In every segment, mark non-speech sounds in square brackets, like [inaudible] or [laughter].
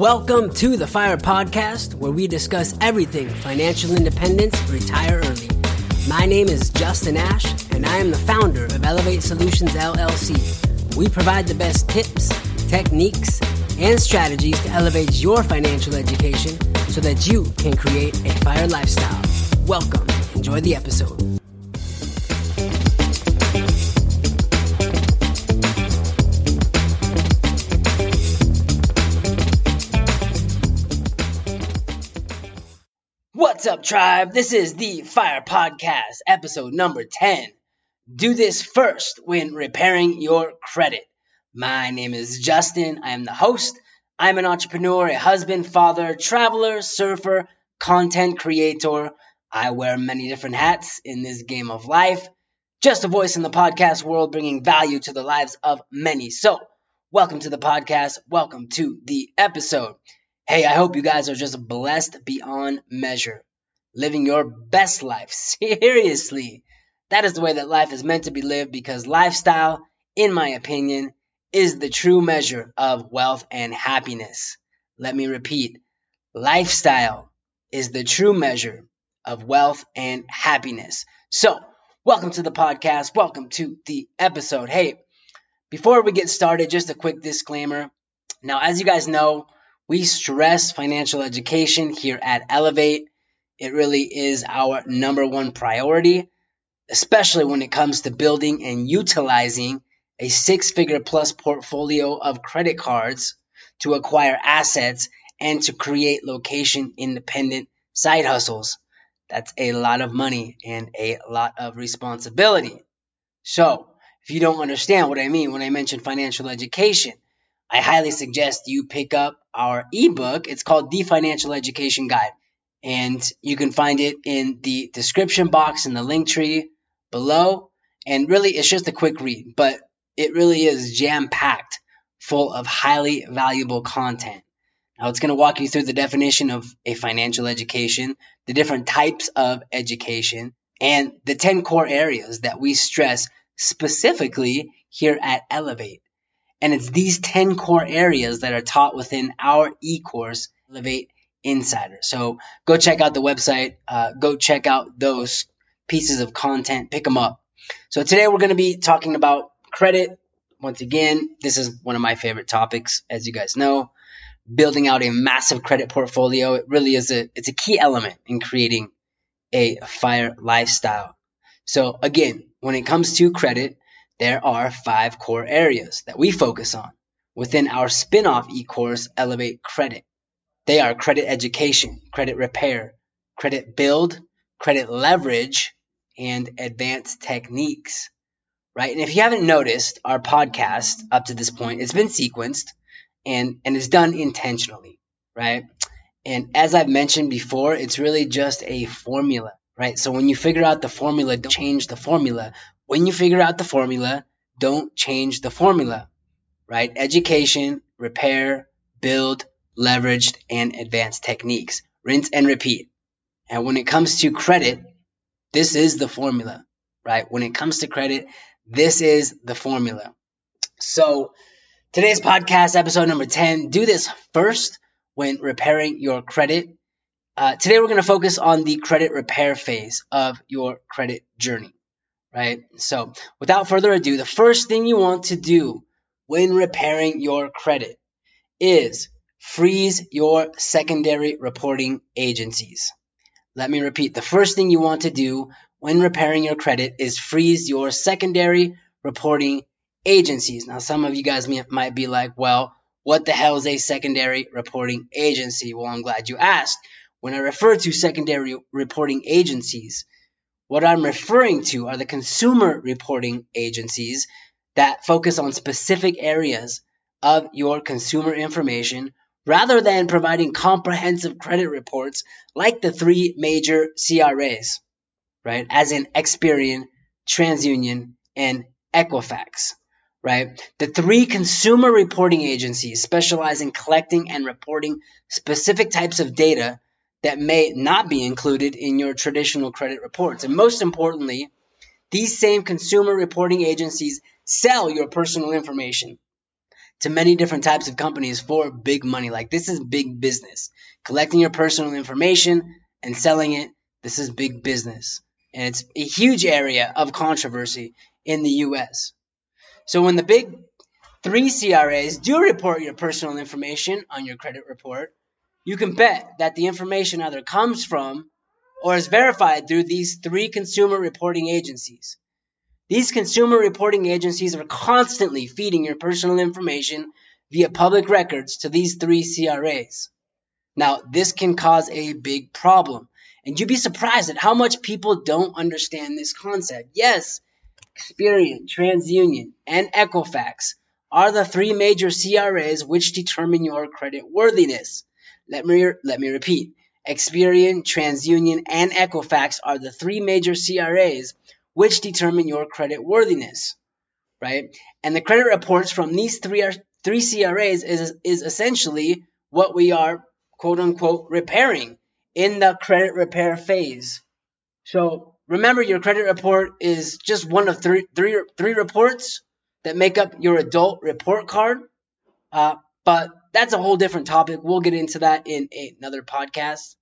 Welcome to the Fire Podcast, where we discuss everything financial independence, retire early. My name is Justin Ash, and I am the founder of Elevate Solutions LLC. We provide the best tips, techniques, and strategies to elevate your financial education so that you can create a fire lifestyle. Welcome. Enjoy the episode. What's up, tribe? This is the Fire Podcast, episode number 10. Do this first when repairing your credit. My name is Justin. I am the host. I'm an entrepreneur, a husband, father, traveler, surfer, content creator. I wear many different hats in this game of life. Just a voice in the podcast world bringing value to the lives of many. So, welcome to the podcast. Welcome to the episode. Hey, I hope you guys are just blessed beyond measure. Living your best life. [laughs] Seriously. That is the way that life is meant to be lived because lifestyle, in my opinion, is the true measure of wealth and happiness. Let me repeat lifestyle is the true measure of wealth and happiness. So, welcome to the podcast. Welcome to the episode. Hey, before we get started, just a quick disclaimer. Now, as you guys know, we stress financial education here at Elevate. It really is our number one priority, especially when it comes to building and utilizing a six figure plus portfolio of credit cards to acquire assets and to create location independent side hustles. That's a lot of money and a lot of responsibility. So, if you don't understand what I mean when I mention financial education, I highly suggest you pick up our ebook. It's called The Financial Education Guide. And you can find it in the description box in the link tree below. And really, it's just a quick read, but it really is jam packed full of highly valuable content. Now, it's going to walk you through the definition of a financial education, the different types of education, and the 10 core areas that we stress specifically here at Elevate. And it's these 10 core areas that are taught within our e course, Elevate Insider. So go check out the website, uh, go check out those pieces of content, pick them up. So today we're going to be talking about credit. Once again, this is one of my favorite topics, as you guys know. Building out a massive credit portfolio, it really is a it's a key element in creating a fire lifestyle. So again, when it comes to credit, there are five core areas that we focus on within our spin-off e-course Elevate Credit. They are credit education, credit repair, credit build, credit leverage, and advanced techniques. Right? And if you haven't noticed our podcast up to this point, it's been sequenced and and it's done intentionally, right? And as I've mentioned before, it's really just a formula, right? So when you figure out the formula, don't change the formula. When you figure out the formula, don't change the formula, right? Education, repair, build, leveraged, and advanced techniques. Rinse and repeat. And when it comes to credit, this is the formula, right? When it comes to credit, this is the formula. So today's podcast, episode number 10, do this first when repairing your credit. Uh, today we're going to focus on the credit repair phase of your credit journey right? So, without further ado, the first thing you want to do when repairing your credit is freeze your secondary reporting agencies. Let me repeat the first thing you want to do when repairing your credit is freeze your secondary reporting agencies. Now, some of you guys might be like, well, what the hell is a secondary reporting agency? Well, I'm glad you asked. When I refer to secondary reporting agencies, what I'm referring to are the consumer reporting agencies that focus on specific areas of your consumer information rather than providing comprehensive credit reports like the three major CRAs, right? As in Experian, TransUnion, and Equifax, right? The three consumer reporting agencies specialize in collecting and reporting specific types of data that may not be included in your traditional credit reports. And most importantly, these same consumer reporting agencies sell your personal information to many different types of companies for big money. Like this is big business. Collecting your personal information and selling it, this is big business. And it's a huge area of controversy in the US. So when the big three CRAs do report your personal information on your credit report, you can bet that the information either comes from or is verified through these three consumer reporting agencies. These consumer reporting agencies are constantly feeding your personal information via public records to these three CRAs. Now, this can cause a big problem, and you'd be surprised at how much people don't understand this concept. Yes, Experian, TransUnion, and Equifax are the three major CRAs which determine your credit worthiness. Let me, let me repeat. Experian, TransUnion, and Equifax are the three major CRAs which determine your credit worthiness, right? And the credit reports from these three three CRAs is is essentially what we are quote unquote repairing in the credit repair phase. So remember, your credit report is just one of three three three reports that make up your adult report card. Uh, but that's a whole different topic. We'll get into that in another podcast.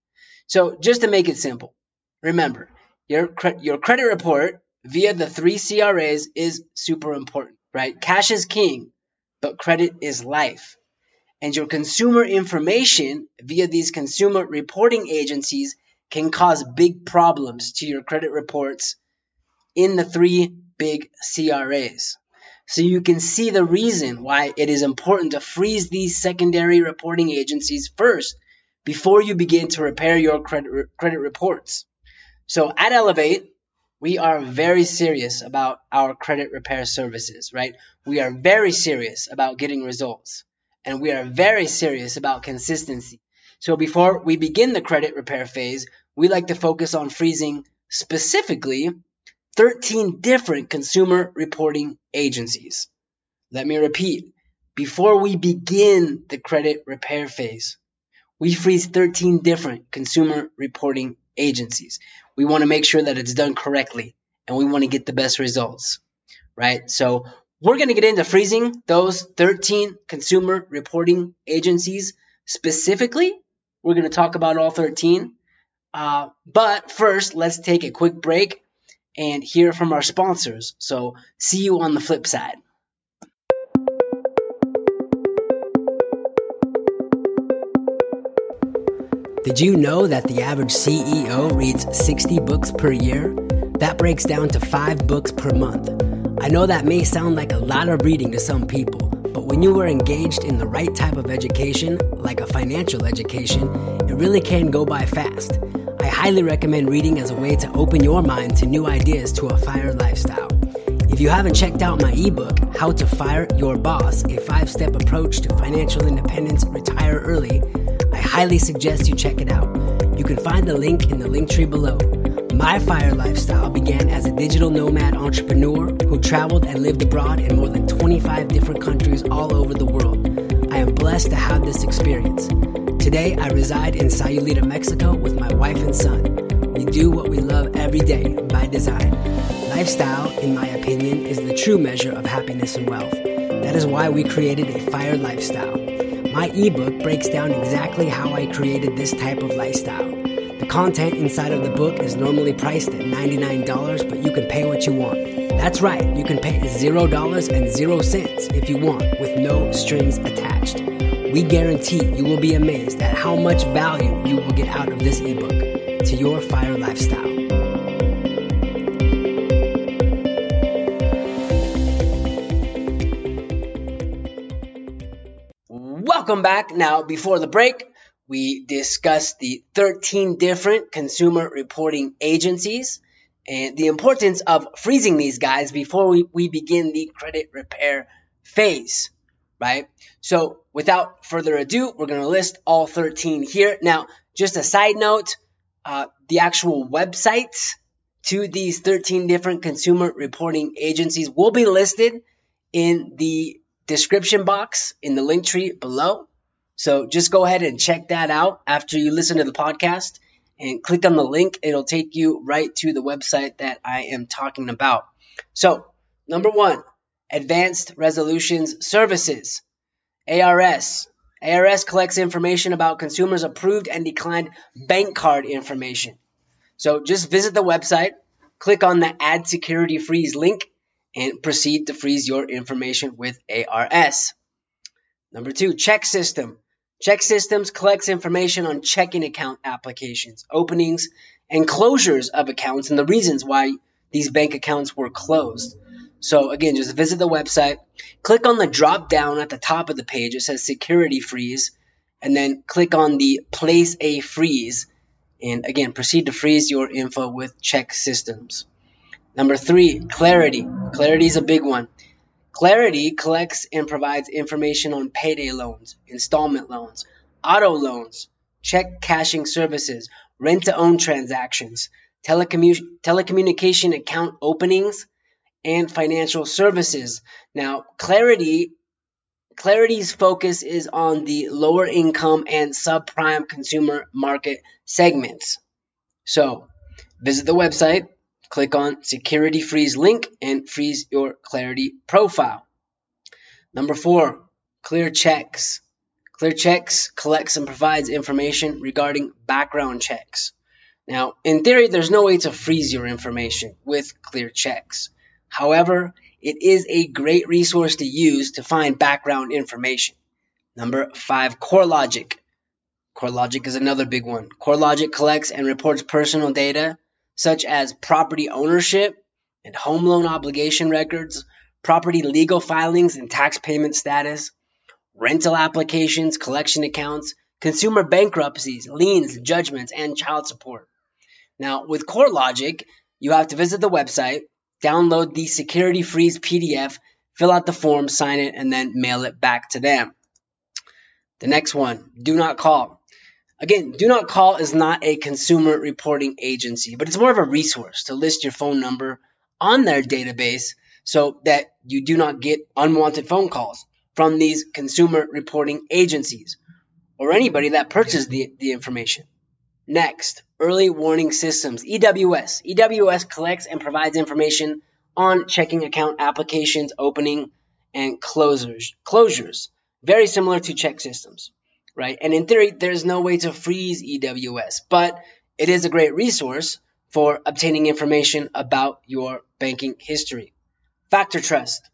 So just to make it simple, remember your cre- your credit report via the three CRAs is super important, right? Cash is king, but credit is life. And your consumer information via these consumer reporting agencies can cause big problems to your credit reports in the three big CRAs. So you can see the reason why it is important to freeze these secondary reporting agencies first before you begin to repair your credit, credit reports. So at Elevate, we are very serious about our credit repair services, right? We are very serious about getting results and we are very serious about consistency. So before we begin the credit repair phase, we like to focus on freezing specifically 13 different consumer reporting agencies. Let me repeat. Before we begin the credit repair phase, we freeze 13 different consumer reporting agencies. We want to make sure that it's done correctly and we want to get the best results, right? So we're going to get into freezing those 13 consumer reporting agencies specifically. We're going to talk about all 13. Uh, but first, let's take a quick break and hear from our sponsors. So, see you on the flip side. Did you know that the average CEO reads 60 books per year? That breaks down to 5 books per month. I know that may sound like a lot of reading to some people, but when you are engaged in the right type of education, like a financial education, it really can go by fast. I highly recommend reading as a way to open your mind to new ideas to a fire lifestyle. If you haven't checked out my ebook, How to Fire Your Boss, a five step approach to financial independence, retire early, I highly suggest you check it out. You can find the link in the link tree below. My fire lifestyle began as a digital nomad entrepreneur who traveled and lived abroad in more than 25 different countries all over the world. I am blessed to have this experience. Today, I reside in Sayulita, Mexico with my wife and son. We do what we love every day by design. Lifestyle, in my opinion, is the true measure of happiness and wealth. That is why we created a fire lifestyle. My ebook breaks down exactly how I created this type of lifestyle. The content inside of the book is normally priced at $99, but you can pay what you want. That's right, you can pay $0 and 0 cents if you want with no strings attached. We guarantee you will be amazed at how much value you will get out of this ebook to your fire lifestyle. Welcome back. Now, before the break, we discussed the 13 different consumer reporting agencies and the importance of freezing these guys before we, we begin the credit repair phase right? So without further ado, we're going to list all 13 here. Now, just a side note, uh, the actual websites to these 13 different consumer reporting agencies will be listed in the description box in the link tree below. So just go ahead and check that out after you listen to the podcast and click on the link. It'll take you right to the website that I am talking about. So, number one, Advanced Resolutions Services. ARS. ARS collects information about consumers' approved and declined bank card information. So just visit the website, click on the Add Security Freeze link, and proceed to freeze your information with ARS. Number two, check system. ChexSystems collects information on checking account applications, openings, and closures of accounts and the reasons why these bank accounts were closed. So again, just visit the website, click on the drop down at the top of the page. It says security freeze, and then click on the place a freeze. And again, proceed to freeze your info with ChexSystems. Number three, clarity. Clarity is a big one. Clarity collects and provides information on payday loans, installment loans, auto loans, check cashing services, rent to own transactions, telecommu- telecommunication account openings, and financial services. Now, Clarity Clarity's focus is on the lower income and subprime consumer market segments. So, visit the website, click on security freeze link and freeze your Clarity profile. Number four, clear checks. Clear checks collects and provides information regarding background checks. Now, in theory, there's no way to freeze your information with clear checks. However, it is a great resource to use to find background information. Number five, CoreLogic. CoreLogic is another big one. CoreLogic collects and reports personal data such as property ownership and home loan obligation records, property legal filings and tax payment status, rental applications, collection accounts, consumer bankruptcies, liens, judgments, and child support. Now, with CoreLogic, you have to visit the website, download the security freeze PDF, fill out the form, sign it, and then mail it back to them. The next one, do not call. Again, do not call is not a consumer reporting agency, but it's more of a resource to list your phone number on their database so that you do not get unwanted phone calls from these consumer reporting agencies or anybody that purchased the, the information. Next, early warning systems, EWS. EWS collects and provides information on checking account applications, opening, and closures. Closures, very similar to ChexSystems, right? And in theory, there's no way to freeze EWS, but it is a great resource for obtaining information about your banking history. Factor Trust.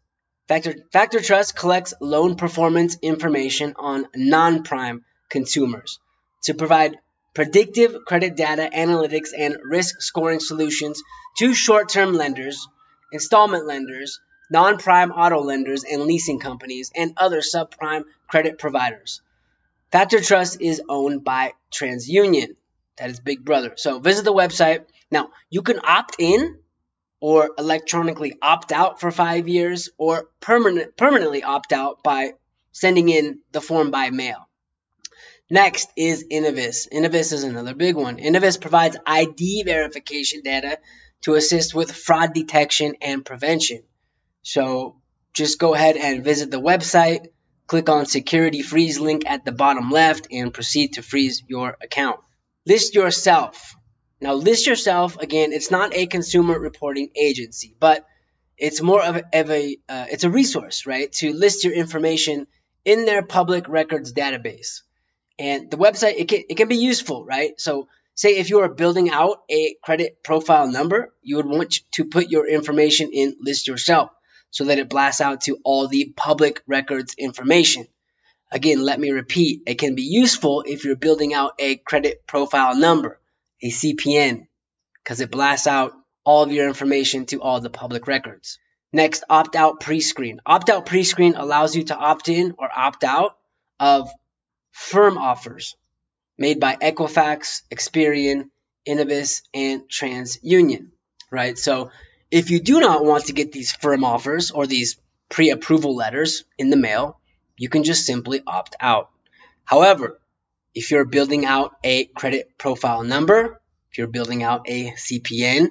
Factor, Factor Trust collects loan performance information on non prime consumers to provide predictive credit data analytics and risk scoring solutions to short term lenders, installment lenders, non prime auto lenders and leasing companies, and other subprime credit providers. Factor Trust is owned by TransUnion. That is Big Brother. So visit the website. Now, you can opt in or electronically opt out for five years or permanent, permanently opt out by sending in the form by mail. Next is Innovis. Innovis is another big one. Innovis provides ID verification data to assist with fraud detection and prevention. So just go ahead and visit the website, click on security freeze link at the bottom left, and proceed to freeze your account. List yourself. Now, list yourself again. It's not a consumer reporting agency, but it's more of a, of a uh, it's a resource, right? To list your information in their public records database. And the website, it can, it can be useful, right? So say if you are building out a credit profile number, you would want to put your information in list yourself so that it blasts out to all the public records information. Again, let me repeat, it can be useful if you're building out a credit profile number, a CPN, because it blasts out all of your information to all the public records. Next, opt out pre screen. Opt out pre screen allows you to opt in or opt out of firm offers made by Equifax, Experian, Innovis, and TransUnion, right? So if you do not want to get these firm offers or these pre-approval letters in the mail, you can just simply opt out. However, if you're building out a credit profile number, if you're building out a CPN,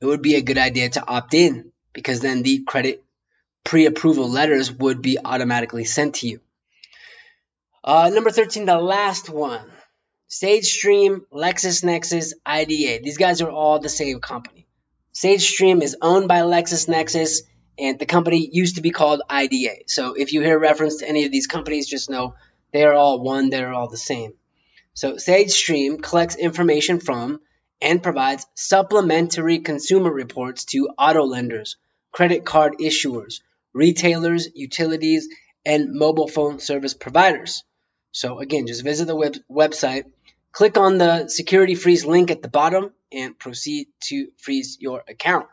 it would be a good idea to opt in because then the credit pre-approval letters would be automatically sent to you. Uh, number 13, the last one. SageStream, LexisNexis, IDA. These guys are all the same company. SageStream is owned by LexisNexis and the company used to be called IDA. So if you hear reference to any of these companies, just know they are all one, they're all the same. So SageStream collects information from and provides supplementary consumer reports to auto lenders, credit card issuers, retailers, utilities, and mobile phone service providers. So again, just visit the web- website, click on the security freeze link at the bottom, and proceed to freeze your account.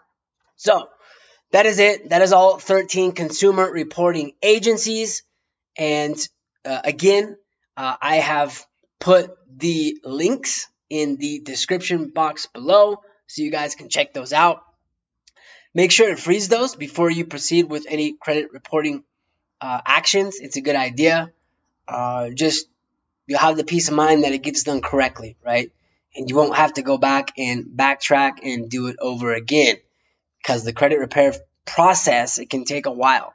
So that is it. That is all 13 consumer reporting agencies. And uh, again, uh, I have put the links in the description box below so you guys can check those out. Make sure to freeze those before you proceed with any credit reporting uh, actions. It's a good idea. Uh, just you'll have the peace of mind that it gets done correctly, right? And you won't have to go back and backtrack and do it over again because the credit repair process it can take a while,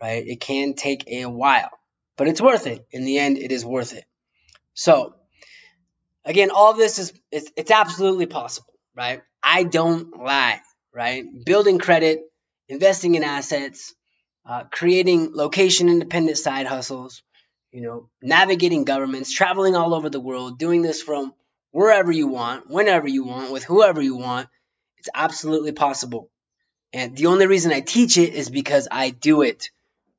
right? It can take a while, but it's worth it. In the end, it is worth it. So, again, all this is it's, it's absolutely possible, right? I don't lie, right? Building credit, investing in assets, uh, creating location independent side hustles, you know, navigating governments, traveling all over the world, doing this from wherever you want, whenever you want, with whoever you want. It's absolutely possible. And the only reason I teach it is because I do it,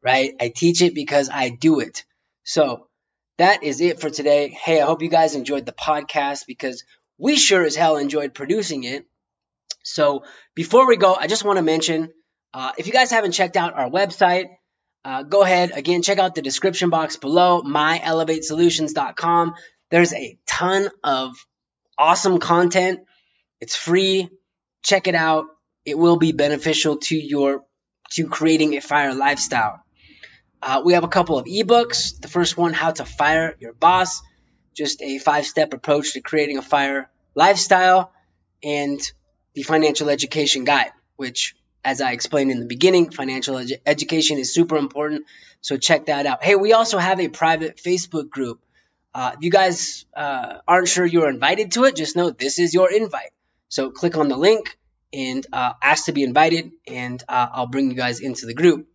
right? I teach it because I do it. So that is it for today. Hey, I hope you guys enjoyed the podcast because we sure as hell enjoyed producing it. So before we go, I just want to mention uh, if you guys haven't checked out our website, uh, go ahead again, check out the description box below, myelevatesolutions.com. There's a ton of awesome content. It's free. Check it out it will be beneficial to your to creating a fire lifestyle. Uh, we have a couple of ebooks. The first one, How to Fire Your Boss, just a five step approach to creating a fire lifestyle, and the Financial Education Guide, which, as I explained in the beginning, financial edu- education is super important. So check that out. Hey, we also have a private Facebook group. Uh, if you guys uh, aren't sure you're invited to it, just know this is your invite. So click on the link and uh, ask to be invited, and uh, I'll bring you guys into the group.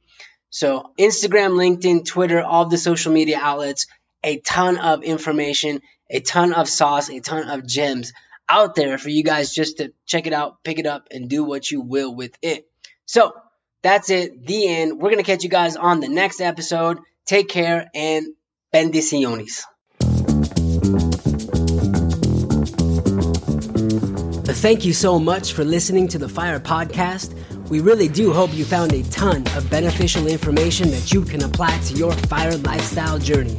So, Instagram, LinkedIn, Twitter, all the social media outlets, a ton of information, a ton of sauce, a ton of gems out there for you guys just to check it out, pick it up, and do what you will with it. So, that's it. The end. We're going to catch you guys on the next episode. Take care and bendiciones. Thank you so much for listening to the Fire Podcast. We really do hope you found a ton of beneficial information that you can apply to your fire lifestyle journey.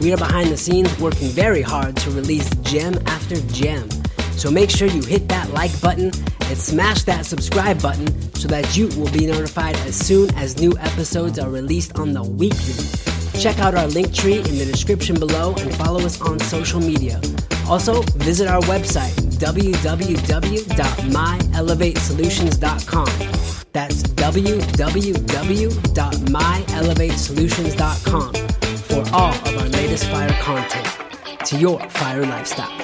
We are behind the scenes working very hard to release gem after gem. So make sure you hit that like button and smash that subscribe button so that you will be notified as soon as new episodes are released on the weekly. Check out our link tree in the description below and follow us on social media. Also, visit our website, www.myelevatesolutions.com. That's www.myelevatesolutions.com for all of our latest fire content to your fire lifestyle.